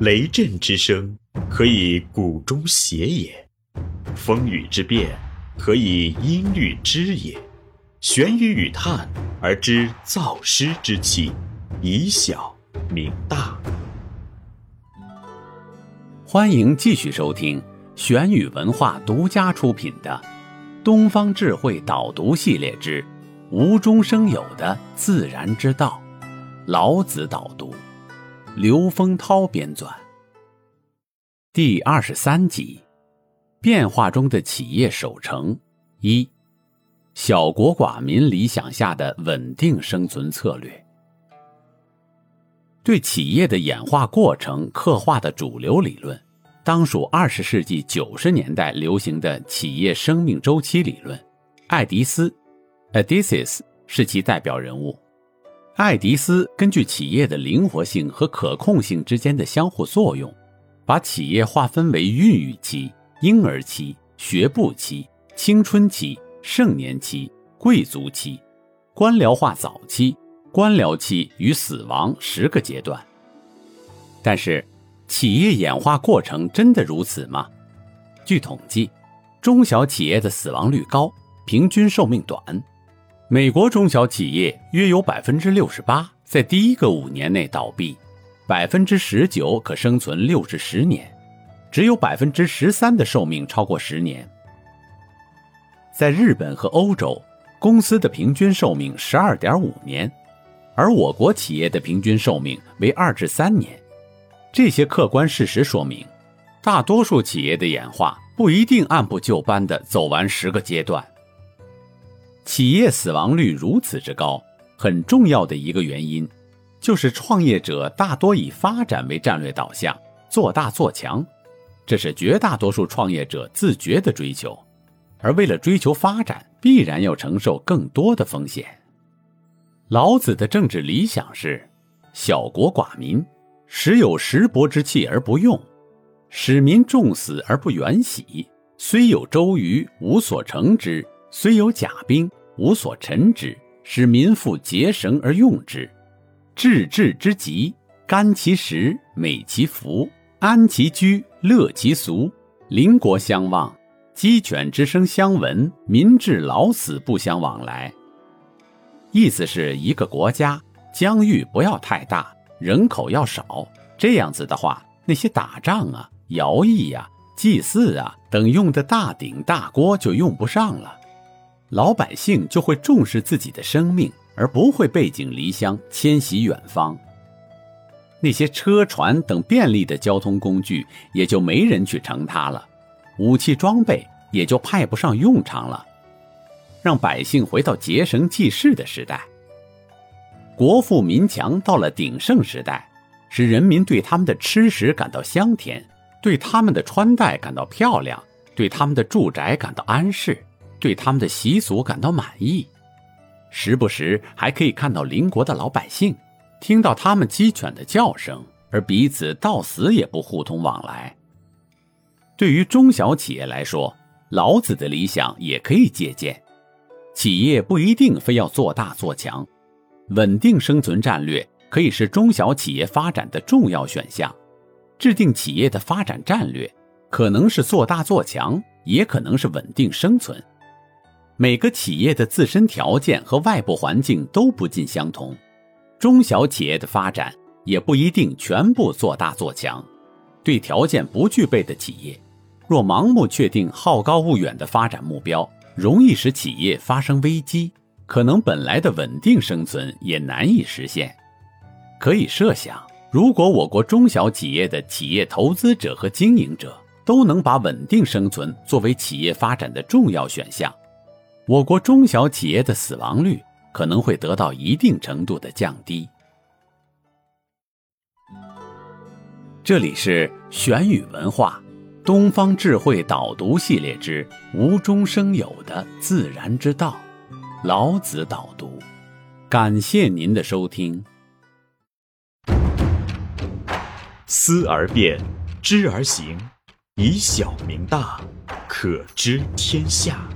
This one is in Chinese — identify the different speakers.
Speaker 1: 雷震之声，可以鼓中谐也；风雨之变，可以音律之也。玄雨与叹而知造湿之气，以小明大。
Speaker 2: 欢迎继续收听玄宇文化独家出品的《东方智慧导读系列之无中生有的自然之道》，老子导读。刘丰涛编纂，第二十三集：变化中的企业守成一，小国寡民理想下的稳定生存策略。对企业的演化过程刻画的主流理论，当属二十世纪九十年代流行的企业生命周期理论。爱迪斯 （Odysseus） 是其代表人物。爱迪斯根据企业的灵活性和可控性之间的相互作用，把企业划分为孕育期、婴儿期、学步期、青春期、盛年期、贵族期、官僚化早期、官僚期与死亡十个阶段。但是，企业演化过程真的如此吗？据统计，中小企业的死亡率高，平均寿命短。美国中小企业约有百分之六十八在第一个五年内倒闭，百分之十九可生存六至十年，只有百分之十三的寿命超过十年。在日本和欧洲，公司的平均寿命十二点五年，而我国企业的平均寿命为二至三年。这些客观事实说明，大多数企业的演化不一定按部就班地走完十个阶段。企业死亡率如此之高，很重要的一个原因，就是创业者大多以发展为战略导向，做大做强，这是绝大多数创业者自觉的追求，而为了追求发展，必然要承受更多的风险。老子的政治理想是：小国寡民，时有石帛之器而不用，使民重死而不远徙，虽有周瑜，无所成之。虽有甲兵，无所陈之，使民复结绳而用之。治治之急，甘其食，美其服，安其居，乐其俗。邻国相望，鸡犬之声相闻，民至老死不相往来。意思是一个国家疆域不要太大，人口要少，这样子的话，那些打仗啊、徭役呀、祭祀啊等用的大鼎大锅就用不上了。老百姓就会重视自己的生命，而不会背井离乡迁徙远方。那些车船等便利的交通工具也就没人去乘它了，武器装备也就派不上用场了，让百姓回到结绳记事的时代。国富民强到了鼎盛时代，使人民对他们的吃食感到香甜，对他们的穿戴感到漂亮，对他们的住宅感到安适。对他们的习俗感到满意，时不时还可以看到邻国的老百姓，听到他们鸡犬的叫声，而彼此到死也不互通往来。对于中小企业来说，老子的理想也可以借鉴。企业不一定非要做大做强，稳定生存战略可以是中小企业发展的重要选项。制定企业的发展战略，可能是做大做强，也可能是稳定生存。每个企业的自身条件和外部环境都不尽相同，中小企业的发展也不一定全部做大做强。对条件不具备的企业，若盲目确定好高骛远的发展目标，容易使企业发生危机，可能本来的稳定生存也难以实现。可以设想，如果我国中小企业的企业投资者和经营者都能把稳定生存作为企业发展的重要选项。我国中小企业的死亡率可能会得到一定程度的降低。这里是玄宇文化《东方智慧导读系列之无中生有的自然之道》，老子导读。感谢您的收听。
Speaker 1: 思而变，知而行，以小明大，可知天下。